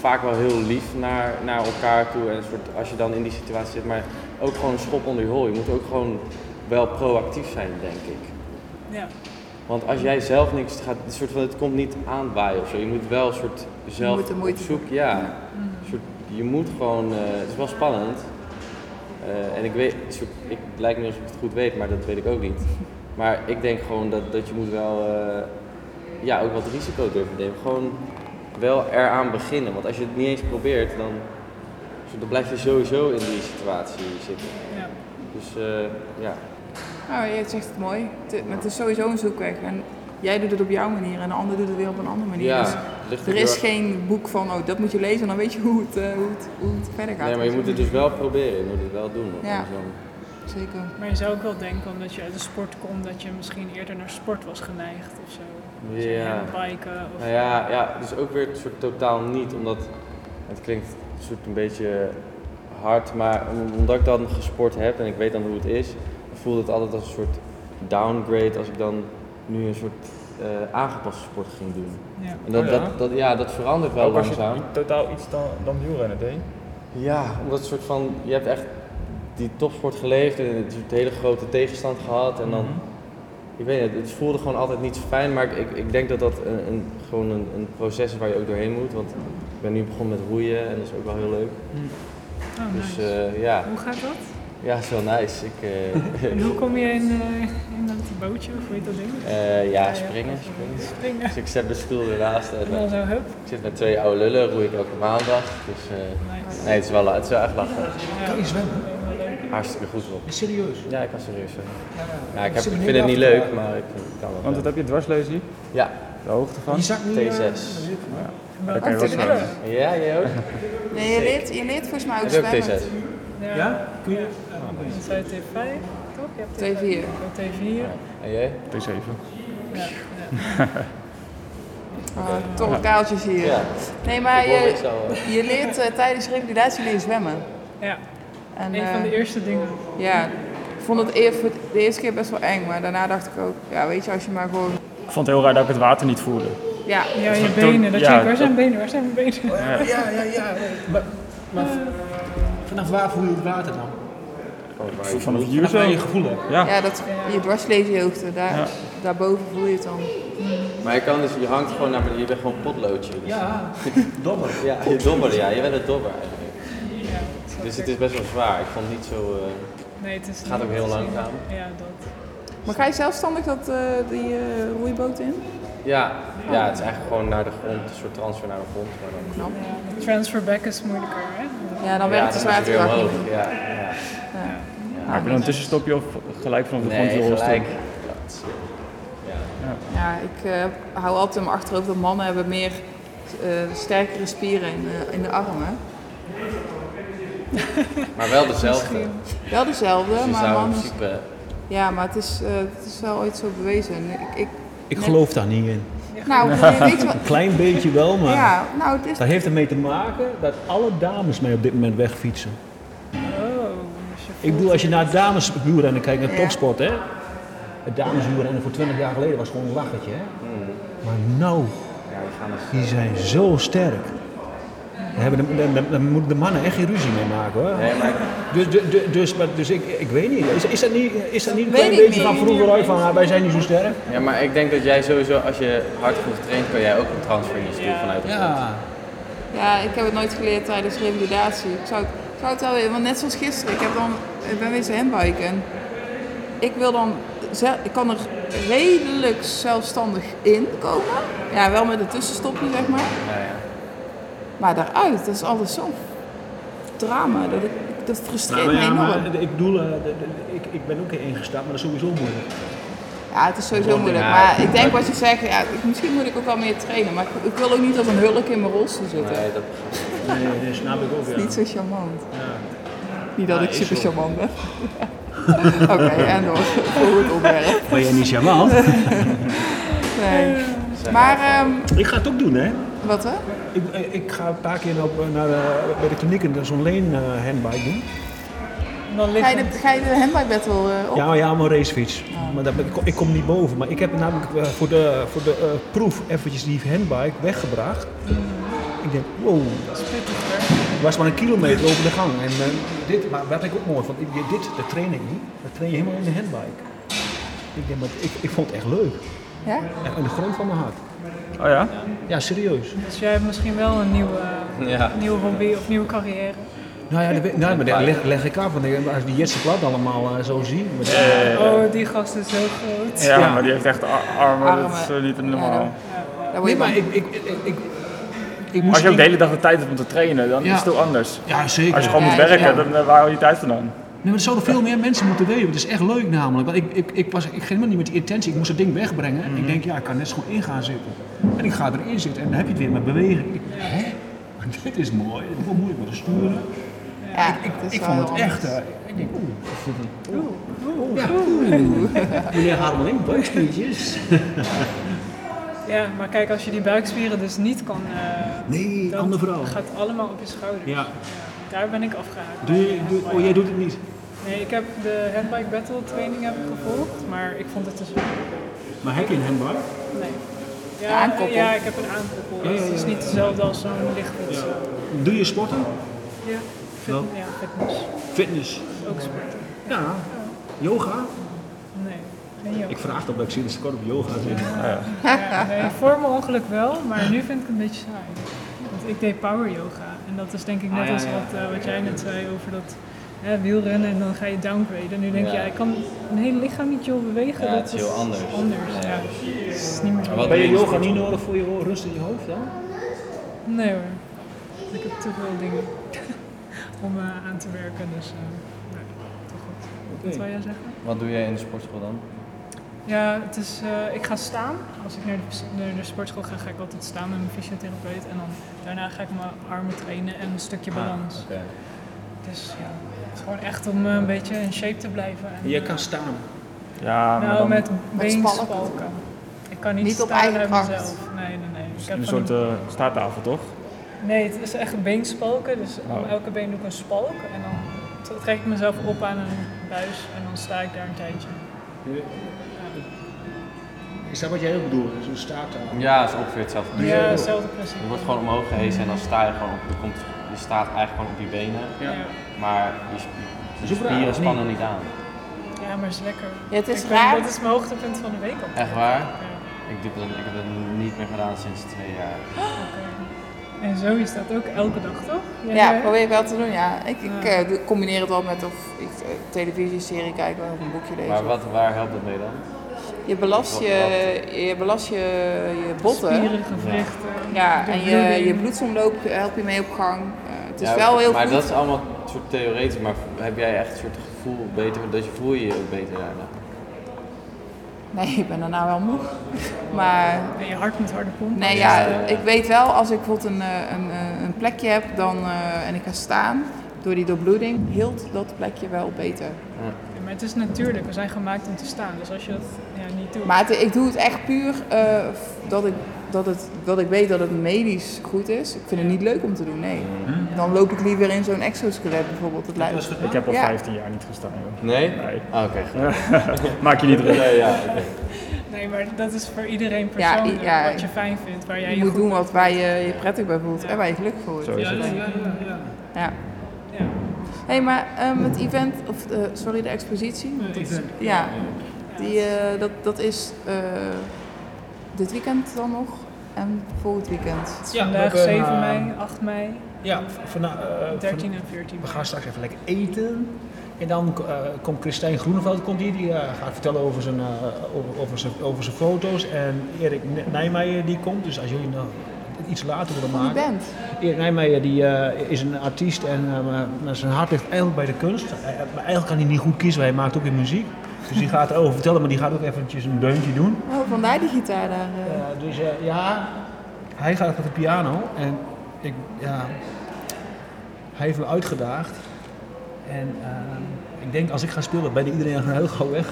vaak wel heel lief naar, naar elkaar toe. En een soort, als je dan in die situatie zit, maar ook gewoon een schop onder je hol. Je moet ook gewoon wel proactief zijn, denk ik. Ja. Want als jij zelf niks gaat, een soort van, het komt niet aanwaaien of zo. Je moet wel een soort zelf moet de moeite op zoek. Ja, een soort, je moet gewoon. eh, het is wel spannend. Eh, en ik weet, soort, ik het lijkt me alsof ik het goed weet, maar dat weet ik ook niet. Maar ik denk gewoon dat, dat je moet wel, eh, ja, ook wat risico durven nemen. Gewoon wel eraan beginnen. Want als je het niet eens probeert, dan, dan blijf je sowieso in die situatie zitten. ja. Dus eh, ja. Nou, je zegt het mooi. Het, maar het is sowieso een zoekweg. En jij doet het op jouw manier en de ander doet het weer op een andere manier. Ja, Dus ligt er is geen boek van, oh, dat moet je lezen en dan weet je hoe het, eh, hoe het, hoe het verder gaat. Nee, maar je moet het dus wel proberen. Je moet het wel doen. Ja. Zeker. Maar je zou ook wel denken, omdat je uit de sport komt, dat je misschien eerder naar sport was geneigd of zo. Ja. biken of... Nou ja, ja, dus ook weer een soort totaal niet, omdat het klinkt een soort een beetje hard, maar om- omdat ik dan gesport heb en ik weet dan hoe het is, voelt het altijd als een soort downgrade als ik dan nu een soort eh, aangepaste sport ging doen. Ja. En dat, Oh ja? dat, dat, ja, dat verandert wel Ook als je langzaam. totaal iets dan, dan wielrennen deed. Ja, omdat het soort van, je hebt echt die topsport geleefd en het een hele grote tegenstand gehad. En dan, ik weet niet, het voelde gewoon altijd niet zo fijn. Maar ik, ik denk dat dat een, een, gewoon een, een proces is waar je ook doorheen moet. Want ik ben nu begonnen met roeien en dat is ook wel heel leuk. Oh, Dus nice. eh, ja, Hoe gaat dat? Ja, is wel nice. Ik, eh, En hoe kom je in, eh, in dat bootje, of hoe heet dat ding? eh, ja, springen, springen. Springen. Dus ik zet de stoel ernaast en En dan zo, hup. ik zit met twee oude lullen, roei ik elke maandag. Dus eh, Nice. nee, het is wel, het is wel echt lachen. Kan je zwemmen? Hartstikke goed op. Serieus? Ja, ik kan serieus zijn. Ja, ik, heb, ik vind het niet leuk, maar ik kan wel. Want wat heb je dwarslesie? Ja, De hoogte van? Je zakt niet... T6. eh, Ja, kan je wel zwemmen. ja, jij ook? Nee, je leert, je leert volgens mij ook je zwemmen. T6? Ja? Kun je? Dan zei T5, toch? Je hebt T4. Oh, T4. En jij? T7. Ja. Oh, Torre kaaltjes hier. Ja. Nee, maar je, eh. je leert eh, tijdens revalidatie leer je zwemmen. ja, En, een van de eh, eerste dingen. Ja, ik vond het eerst, de eerste keer best wel eng, maar daarna dacht ik ook, ja weet je, als je maar gewoon, Ik vond het heel raar dat ik het water niet voelde. ja, Ja, je toen- benen. Dat je ja, denkt, waar zijn benen? Waar zijn mijn benen? Ja, ja, ja. Maar, maar vanaf waar voel je het water dan? Vanaf hier Vanaf zo. je gevoel hebt. Ja. ja dat, je dwarsleeshoogte, daar, Ja. daarboven voel je het dan. Maar je kan dus, je hangt gewoon naar beneden, je bent gewoon een potloodje. Dus, Ja, dobber. ja, je dobber, ja, je bent een dobber eigenlijk. Dus het is best wel zwaar. Ik vond het niet zo, eh, Nee, het is het gaat ook heel langzaam. Ja, dat. Maar ga je zelfstandig dat, eh, die eh, roeiboot in? Ja, ja, het is eigenlijk gewoon naar de grond, een soort transfer naar de grond. Maar dan, Knap. Ja, de transfer back is moeilijker, hè? Ja, dan werkt de zwaartekracht niet. Ja, ja. Heb je dan een tussenstopje of gelijk vanaf de grond Nee, je rolstoel? gelijk. Ja, ik eh, hou altijd in mijn achterhoofd dat mannen hebben meer eh, sterkere spieren in, de- in de armen. Maar wel dezelfde. Wel dezelfde, Dus maar mannen... principe... Ja, maar het is, eh, het is wel ooit zo bewezen. Ik, ik, Ik geloof daar niet in. Nou, weet je wat? Een klein beetje wel, maar Ja, nou, het is dat heeft ermee te maken dat alle dames mij op dit moment wegfietsen. Oh, Ik bedoel, als je naar dameswielrennen kijkt, naar Ja. topsport, hè. Het dameswielrennen voor 20 jaar geleden was gewoon een lachertje, hè. Maar nou, Ja, die gaan die zijn zo sterk. Daar, hebben daar moeten de mannen echt geen ruzie mee maken, hoor. Nee, maar Dus, dus, dus, maar, dus ik, ik weet niet. Is, is dat niet, is dat niet een Weet klein beetje niet. van vroeger uit van ah, wij zijn niet zo sterk? Ja, maar ik denk dat jij sowieso, als je hard genoeg traint, kan jij ook een transfer in je stoel vanuit de grond. Ja. Ja, ik heb het nooit geleerd tijdens revalidatie. Ik zou, ik zou het wel willen, want net zoals gisteren, ik, heb dan, ik ben wezen handbiken. en Ik wil dan, ik kan er redelijk zelfstandig in komen. Ja, wel met een tussenstopje zeg maar. Ja, ja. Maar daaruit, dat is altijd zo'n drama. Dat, ik, dat frustreert Nou, me ja, enorm. maar ik bedoel, de- de- ik, ik ben ook in ingestapt, maar dat is sowieso moeilijk. Ja, het is sowieso moeilijk. Ja, Maar ik denk wat je zegt, ja, misschien moet ik ook wel meer trainen. Maar ik, ik wil ook niet als een hulk in mijn rolstoel zitten. Nee, dat Nee, dat snap ik ook, ja. Niet zo charmant. Niet dat Ja, ik super zo. charmant ben. Oké, en door. Volgend onderwerp. Ben jij niet charmant? Nee. Maar, ehm, ik ga het ook doen, hè. wat hè? Ik, eh, ik ga een paar keer op, naar, eh, bij de kliniek en zo'n leen eh, handbike doen. Dan Ga je de, ga je de handbike battle eh, op? Ja, ja, mijn racefiets. Maar dat, ik, kom- ik kom niet boven. Maar ik heb namelijk eh, voor de, voor de eh, proef eventjes die handbike weggebracht. Ik denk, wow, het was maar een kilometer over de gang. En eh, dit, maar wat ik ook mooi vond, dit, dat train ik niet. Dat train je helemaal in de handbike. Ik, denk, maar ik, ik vond het echt leuk. Ja? Echt in de grond van mijn hart. Oh ja? Ja, serieus. Dus jij hebt misschien wel een nieuwe, Ja. nieuwe hobby of nieuwe carrière. Nou ja, nou, maar dat leg, leg ik af. Want als die Jetse Plat allemaal eh, zo zie. met- Oh, die gast is zo groot. Ja, Ja. maar die heeft echt ar- armen, dat is Armen. eh, niet Ja, normaal. Nee, maar ik, ik, ik, ik, ik moest Als je ook de hele dag de tijd hebt om te trainen, dan Ja. is het toch anders. Ja, zeker. Als je gewoon Ja, moet ja. werken, dan eh, waar hou je tijd vandaan? Nee, maar er zouden veel meer mensen moeten weten. Het is echt leuk namelijk. Want ik, ik, ik, was, ik ging helemaal niet met die intentie. Ik moest het ding wegbrengen. Ik denk, ja, ik kan net zo goed in gaan zitten. En ik ga erin zitten. En dan heb je het weer met beweging. Ik, Hè? Maar dit is mooi. Het is wel moeilijk met te sturen. Ja, Ik, het ik wel vond het echt... eh, ik denk, oeh. oeh. Oeh. Meneer Harmeling, buikspiertjes. Ja, maar kijk, als je die buikspieren dus niet kan, eh Nee, dan andere vrouw. gaat allemaal op je schouders. Ja. Daar ben ik afgehaakt. Doe je, doe, oh, jij doet het niet? Nee, ik heb de handbike battle training heb ik gevolgd, maar ik vond het te zwaar. Maar heb je een handbike? Nee. Ja, aankoppel. ja, ik heb een aankoppel. Ja, ja, Het is niet hetzelfde als zo'n lichtfiets. Doe je sporten? Ja. Fit, ja, fitness. Fitness? Ook sporten. Ja. Yoga? Ik vraag dat, ik zie dat ze kort op yoga zitten. Ja, nee, voor mijn ongeluk wel, maar nu vind ik het een beetje saai. Want ik deed power yoga en dat is denk ik net Ah, ja, als ja. wat, eh, wat jij net zei over dat hè, wielrennen en dan ga je downgraden. Nu denk je, Ja. ja, ik kan mijn hele lichaam niet joh bewegen. Ja, dat is heel anders. anders ja. Is niet meer zo. Maar wat Ben je doe je yoga de niet nodig voor je rust in je hoofd dan? Nee hoor, ik heb te veel dingen om eh, aan te werken, dus eh nee, toch goed. Wat wil jij zeggen? Wat doe jij in de sportschool dan? Ja, het is, eh, ik ga staan. Als ik naar de, naar de sportschool ga, ga ik altijd staan met mijn fysiotherapeut. En dan daarna ga ik mijn armen trainen en een stukje balans. Oké. Dus ja, het is gewoon echt om eh, een beetje in shape te blijven. En, Je kan staan. Ja, maar nou, dan met spalken. beenspalken. Ik kan niet, Niet op staan eigen mezelf. Nee, nee, nee. Ik heb een soort staattafel, toch? Nee, het is echt beenspalken. Dus om Oh. elke been doe ik een spalk. En dan trek ik mezelf op aan een buis. En dan sta ik daar een tijdje. Is dat wat jij ook bedoelt? Zo'n staattafel? Ja, dat is ongeveer hetzelfde. Ja, je- hetzelfde principe. Je wordt gewoon omhoog gehezen en dan sta je gewoon op. Je, komt, je staat eigenlijk gewoon op je benen, Ja. Maar je, spieren spannen niet aan. ja, maar het is lekker. Ja, het is Ik ben- raar. Dat is mijn hoogtepunt van de week al. Echt waar? Ja. Ik, doe dat, ik heb dat niet meer gedaan sinds twee jaar. Oké. En zo is dat ook elke dag, toch? Jij Ja, zei- probeer ik wel te doen, ja. Ik, ik Ja. eh, combineer het wel met of ik eh, televisieserie kijken of een boekje lezen. Maar wat, waar helpt dat mee dan? Je belast je, je, belast je, je botten. Spieren, gewrichten. Ja, en je, je bloedsomloop help je mee op gang. Eh, het is Ja, wel heel maar goed. dat is allemaal een soort theoretisch, maar heb jij echt een soort gevoel beter, dat je voel je je ook beter daarna? Nee, ik ben daarna wel moe. Maar En je hart moet harder pompen. nee, ja, ik weet wel als ik bijvoorbeeld een, eh, een, eh, een plekje heb dan, eh, en ik ga staan, door die doorbloeding, hield dat plekje wel beter. Ja, maar het is natuurlijk, we zijn gemaakt om te staan. Dus als je dat niet. Maar het- ik doe het echt puur eh, dat, ik, dat, het, dat ik weet dat het medisch goed is. Ik vind het niet leuk om te doen, nee. Dan loop ik liever in zo'n exoskelet bijvoorbeeld. Het lijkt, Ik heb al Ja. 15 jaar niet gestaan, joh. Nee? Nee. Ah, oké. Maak je niet druk. Ja, ja. Nee, maar dat is voor iedereen persoonlijk ja. wat je fijn vindt, waar jij je je moet doen wat waar je je prettig bij voelt Ja. en waar je gelukkig voor wordt. Zo is Ja, het. ja, Ja, ja, ja. Ja. Ja. hey, maar ehm, het event, of eh, sorry, de expositie. dat ja, die, eh, dat, dat is eh, dit weekend dan nog en volgend weekend. Ja, vandaag hebben, 7 eh, mei, 8 mei, Ja, v- vana- eh, van- 13 en 14 we gaan straks even lekker eten. En dan eh, komt Christijn Groeneveld, komt hier, die eh, gaat vertellen over zijn, eh, over, over, zijn, over zijn foto's. En Erik Nijmeijer die komt, dus als jullie nog iets later willen die maken. band. Erik Nijmeijer die, eh, is een artiest en eh, zijn hart ligt eigenlijk bij de kunst. Maar eigenlijk kan hij niet goed kiezen, hij maakt ook weer muziek. Dus die gaat erover vertellen, maar die gaat ook eventjes een deuntje doen. Oh, vandaar die gitaar daar. eh. Eh, dus eh, ja, hij gaat op de piano en ik, ja, hij heeft me uitgedaagd. En ehm, ik denk als ik ga spelen, ben iedereen heel gauw weg.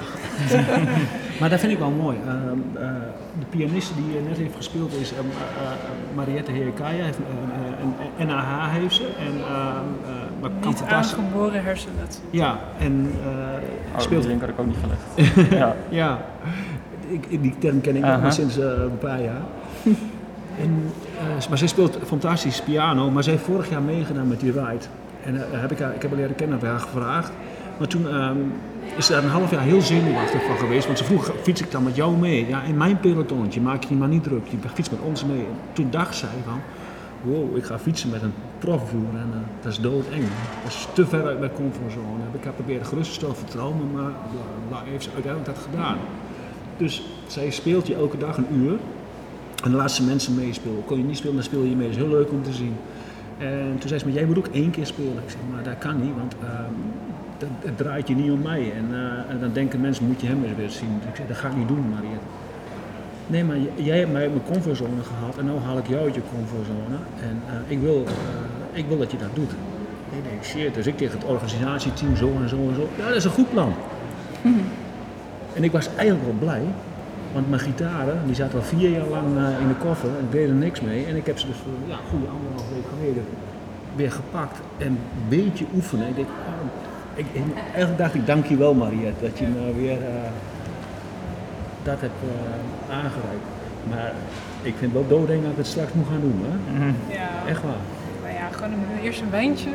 maar dat vind ik wel mooi. Ehm, eh, de pianiste die eh, net heeft gespeeld is ehm, eh, eh, Mariette Heerkaya. Heeft, eh, een een NAH heeft ze. En, ehm, eh, maar kan Niet fantastisch. aangeboren hersenletsel. Ja, en eh, Oh, speelt die link had ik ook niet gelegd. ja. ja, ik, ik- die term ken ik Aha. al sinds eh, een paar jaar. en, eh, maar zij speelt fantastisch piano, maar zij heeft vorig jaar meegedaan met die ride. En heb ik, haar, ik heb haar leren kennen, heb haar gevraagd. Maar toen ehm, is ze daar een half jaar heel zenuwachtig van geweest. Want ze vroeg, fiets ik dan met jou mee? Ja, in mijn pelotonnetje, maak je je maar niet druk. Je fietst met ons mee. En toen dacht zij van, wow, ik ga fietsen met een profvloer en eh, dat is doodeng. Dat is te ver uit mijn comfortzone. Heb ik haar proberen gerustgesteld vertrouwen, maar bla, heeft ze uiteindelijk dat gedaan. Dus zij speelt je elke dag een uur. En laat ze mensen meespelen. Kon je niet spelen, dan speel je mee. Dat is heel leuk om te zien. En toen zei ze, maar jij moet ook één keer spelen. Ik zeg, maar dat kan niet, want ehm, dat, draait je niet om mij. En, eh, en dan denken mensen, moet je hem eens weer zien. Ik zei, dat ga ik niet doen, Mariette. Nee, maar jij hebt mij uit mijn comfortzone gehaald en nu haal ik jou uit je comfortzone. En eh, ik, wil, eh, ik wil dat je dat doet. Ik denk, shit, dus ik tegen het organisatieteam zo en zo en zo. Ja, dat is een goed plan. En ik was eigenlijk wel blij, want mijn gitaren, die zaten al vier jaar lang eh, in de koffer en ik deed er niks mee. En ik heb ze dus ja, goede anderhalf week geleden weer gepakt en een beetje oefenen. Ik denk, oh, ik, eigenlijk dacht ik, dankjewel Mariette, dat je me weer dat hebt eh, aangereikt. Maar ik vind wel doodeng dat ik het straks moet gaan doen, hè? Ja, Echt waar. nou ja, gewoon een, eerst een wijntje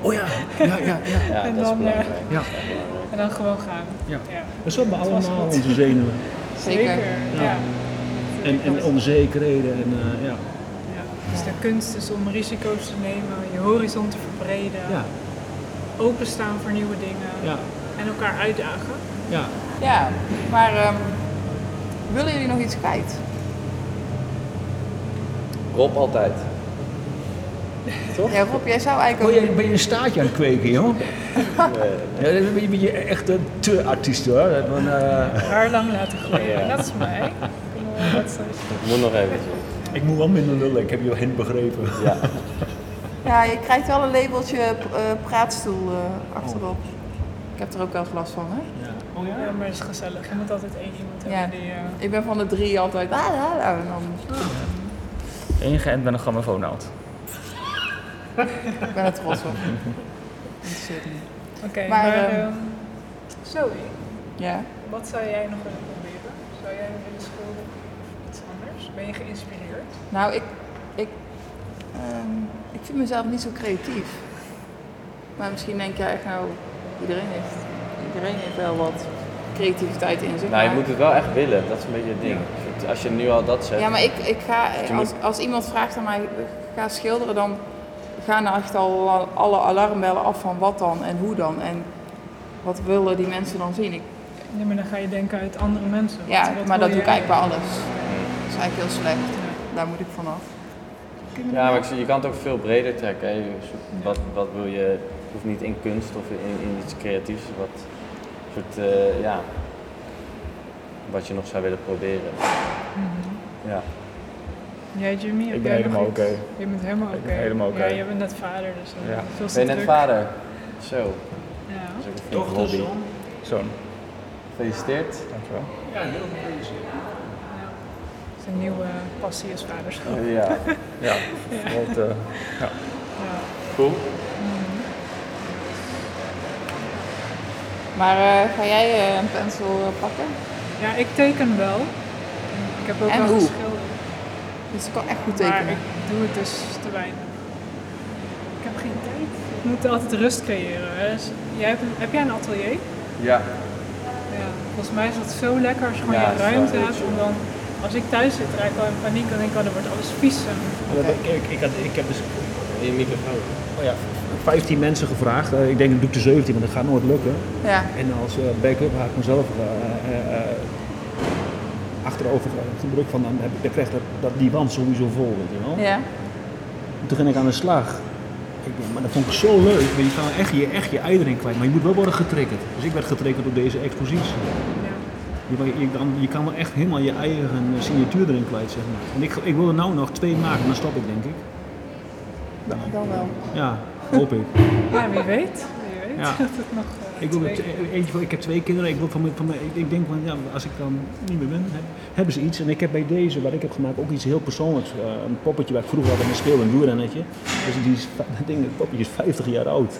Oh ja, ja, ja, ja. Ja, En dat is dan, belangrijk. Ja. en dan gewoon gaan. Ja. ja. We hebben allemaal onze zenuwen Zeker. ja. Ja. en, en onzekerheden. En, eh, ja. Ja. Dus de kunst is om risico's te nemen, je horizon te verbreden, Ja, openstaan voor nieuwe dingen ja, en elkaar uitdagen. ja. Ja, maar ehm, willen jullie nog iets kwijt? Rob altijd. Ja, Rob, jij zou eigenlijk Ben ook... je, ben je een staartje aan het kweken, joh? Ja, dan ben je- echt een te artiest, hoor. Dat van, eh, Haar lang laten groeien, Ja. dat is mij. Ik bedoel, dat is- Ik moet nog even. ik moet wel minder lullen, ik heb je hint begrepen. Ja. Ja, je krijgt wel een labeltje eh, praatstoel eh, achterop. Ik heb er ook wel eens last van, hè? Ja. Oh Ja, maar het is gezellig. Je moet altijd één iemand Ja. hebben die... eh, Ik ben van de drie altijd... Ah, ah, ah, en dan, Ingeënt met een grammofoonnaald. ik ben er trots op. Interesseert. Oké, Maar, maar... ehm, ehm, Zoe, Ja. wat zou jij nog willen proberen? Zou jij willen schilderen? Iets anders? Ben je geïnspireerd? Nou, ik, ik, ehm, ik vind mezelf niet zo creatief. Maar misschien denk jij echt, nou, iedereen heeft, iedereen heeft wel wat creativiteit in zich. Nou, je moet het wel echt willen. Dat is een beetje het ding. Als je nu al dat zegt. Ja, maar ik, ik ga, als, moet- als iemand vraagt aan mij, ga schilderen, dan gaan er echt al alle alarmbellen af van wat dan en hoe dan. En wat willen die mensen dan zien? Ik, Ja, maar dan ga je denken uit andere mensen. Wat- ja, wat maar dat doe ik eigenlijk bij alles. Dat is eigenlijk heel slecht. Daar moet ik vanaf. Ja, maar ik je kan het ook veel breder trekken. Hè. Wat, wat wil je, het hoeft niet in kunst of in, in iets creatiefs, wat, soort, eh, ja, wat je nog zou willen proberen. Ja. Jij Jimmy? Ik ben helemaal oké. Je bent helemaal oké. Ben helemaal oké. Ja, je bent net vader, dus dan Ja. veel Ben je net druk. vader? Zo, dat Ja. is een Dochter, hobby. zoon. Gefeliciteerd. Dankjewel. Ja, heel gefeliciteerd. Zijn nieuwe passie is vaderschap. Ja, Ja, wat, eh, ja. Ja. cool. Maar eh, ga jij eh, een pensel eh, pakken? ja, ik teken wel. Ik heb ook En wel hoe? geschilderd. Dus ik kan echt goed Maar tekenen. ik doe het dus te weinig. Ik heb geen tijd. Ik moet altijd rust creëren. Hè. Dus jij hebt een- heb jij een atelier? Ja. Ja. Volgens mij is dat zo lekker als je gewoon Ja, je ruimte hebt. dan, als ik thuis zit, raak ik al in paniek en denk ik, oh, dan wordt alles vies. En, Ik, ik, ik, had, ik heb dus In je microfoon. oh ja, 15 mensen gevraagd. Eh, ik denk ik doe ik de 17, want dat gaat nooit lukken. Ja. En als eh, backup had ik mezelf eh, achterover gedrukt van dan, heb, dan krijgt dat, dat die wand sowieso vol, weet je wel. Ja. En toen ging ik aan de slag. Ik maar dat vond ik zo leuk. want Je kan echt je, echt je ei erin kwijt, maar je moet wel worden getriggerd. Dus ik werd getriggerd door deze expositie. Je, je, kan, je kan wel echt helemaal je eigen signatuur erin kwijt, zeg maar. En ik, ik wil er nou nog twee maken, dan stop ik denk ik. Dan, dan wel. Ja, hoop ik. ja, wie weet. Wie weet Ja. dat het nog eh, Ik, wil het, eentje, van- ik heb twee kinderen. Ik, wil van, mijn- van, mijn- ik denk van ja, als ik dan niet meer ben, heb- hebben ze iets. En ik heb bij deze, wat ik heb gemaakt, ook iets heel persoonlijks. Eh, een poppetje waar ik vroeger altijd mee speelde, een wielrennetje. Dus die is, dat ding, het poppetje is 50 jaar oud.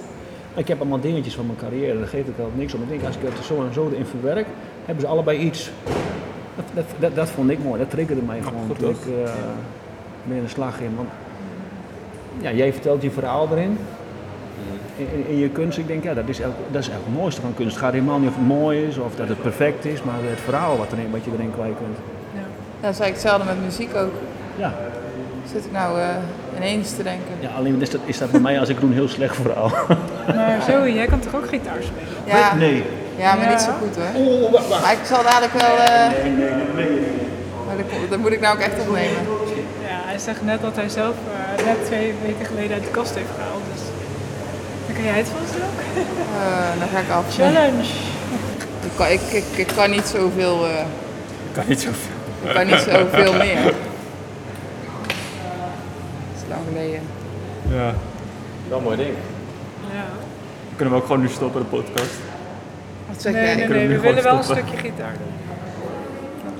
Maar ik heb allemaal dingetjes van mijn carrière, daar geeft het wel niks om. Ik denk, als ik het zo en zo erin verwerk, hebben ze allebei iets. Dat, dat, dat, dat vond ik mooi, dat triggerde mij gewoon goed toen ik eh mee aan de slag ging. Want ja, jij vertelt je verhaal erin. In, in- in je kunst, ik denk, ja, dat is, elk, dat is eigenlijk het mooiste van kunst. Het gaat helemaal niet of het mooi is of dat het perfect is, maar het verhaal wat, erin, wat je erin kwijt kunt. Ja. Dat is eigenlijk hetzelfde met muziek ook. Ja, Zit ik nou eh, ineens te denken. ja alleen is dat, is dat bij mij als ik doe een heel slecht verhaal. Maar Zoe, jij kan toch ook gitaar spelen? Ja, Nee. ja maar Ja. niet zo goed hoor. Oh, wacht, wacht. Maar ik zal dadelijk wel... eh, Nee, nee, nee, nee. maar dat, dat moet ik nou ook echt opnemen. Ja, hij zegt net dat hij zelf eh, net twee weken geleden uit de kast heeft gehaald. Kan jij het vast ook. Eh, dan ga ik af. Challenge! Ik kan, ik, ik, ik kan niet zoveel... eh Kan niet zoveel. ik kan niet zoveel meer. Dat is lang geleden. Ja. Wel een mooi ding. Ja. Kunnen we ook gewoon nu stoppen, de podcast? Wat zeg Nee, jij? nee, kunnen nee, we we willen wel een stukje gitaar doen.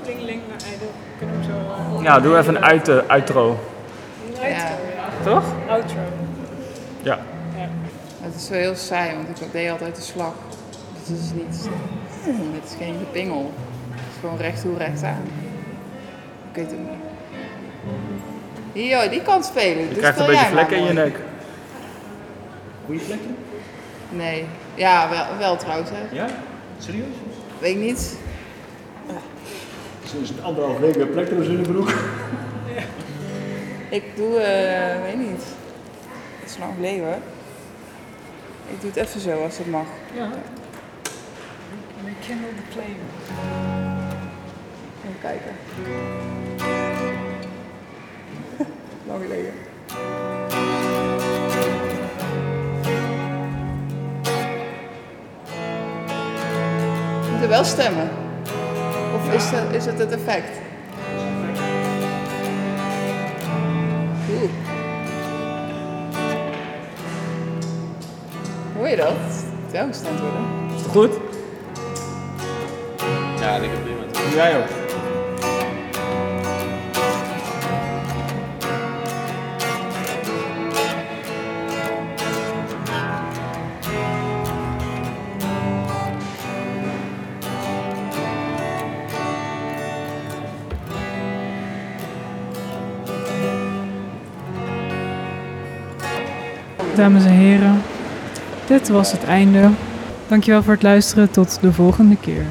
Tingeling, maar kunnen we zo... eh, Ja, doe even een uit, eh, outro. Outro, Ja. ja. Toch? Outro. Ja. Het is wel heel saai, want ik deed altijd de slag. Dus het is niet... Het is geen gepingel. Het is gewoon recht toe, recht aan. Ik weet het niet. Die kan spelen. Je Dit krijgt een beetje vlekken in je nek. Goeie vlekken? Nee. Ja, wel, wel trouwens. Hè. Ja? Serieus? Weet ik niet. Sinds een anderhalf week plektro's in de broek. Ik doe, eh, weet niet. Het is lang geleden hoor. Ik doe het even zo als het mag. Ja. Rekindle the flame. Even kijken. lang geleden. We moeten wel stemmen. Of is, het, is het het effect? Hoor je dat? Gestemd worden. Is het goed? Ja, ik heb prima. Doe jij ook. Dames en heren, dit was het einde. Dankjewel voor het luisteren. Tot de volgende keer.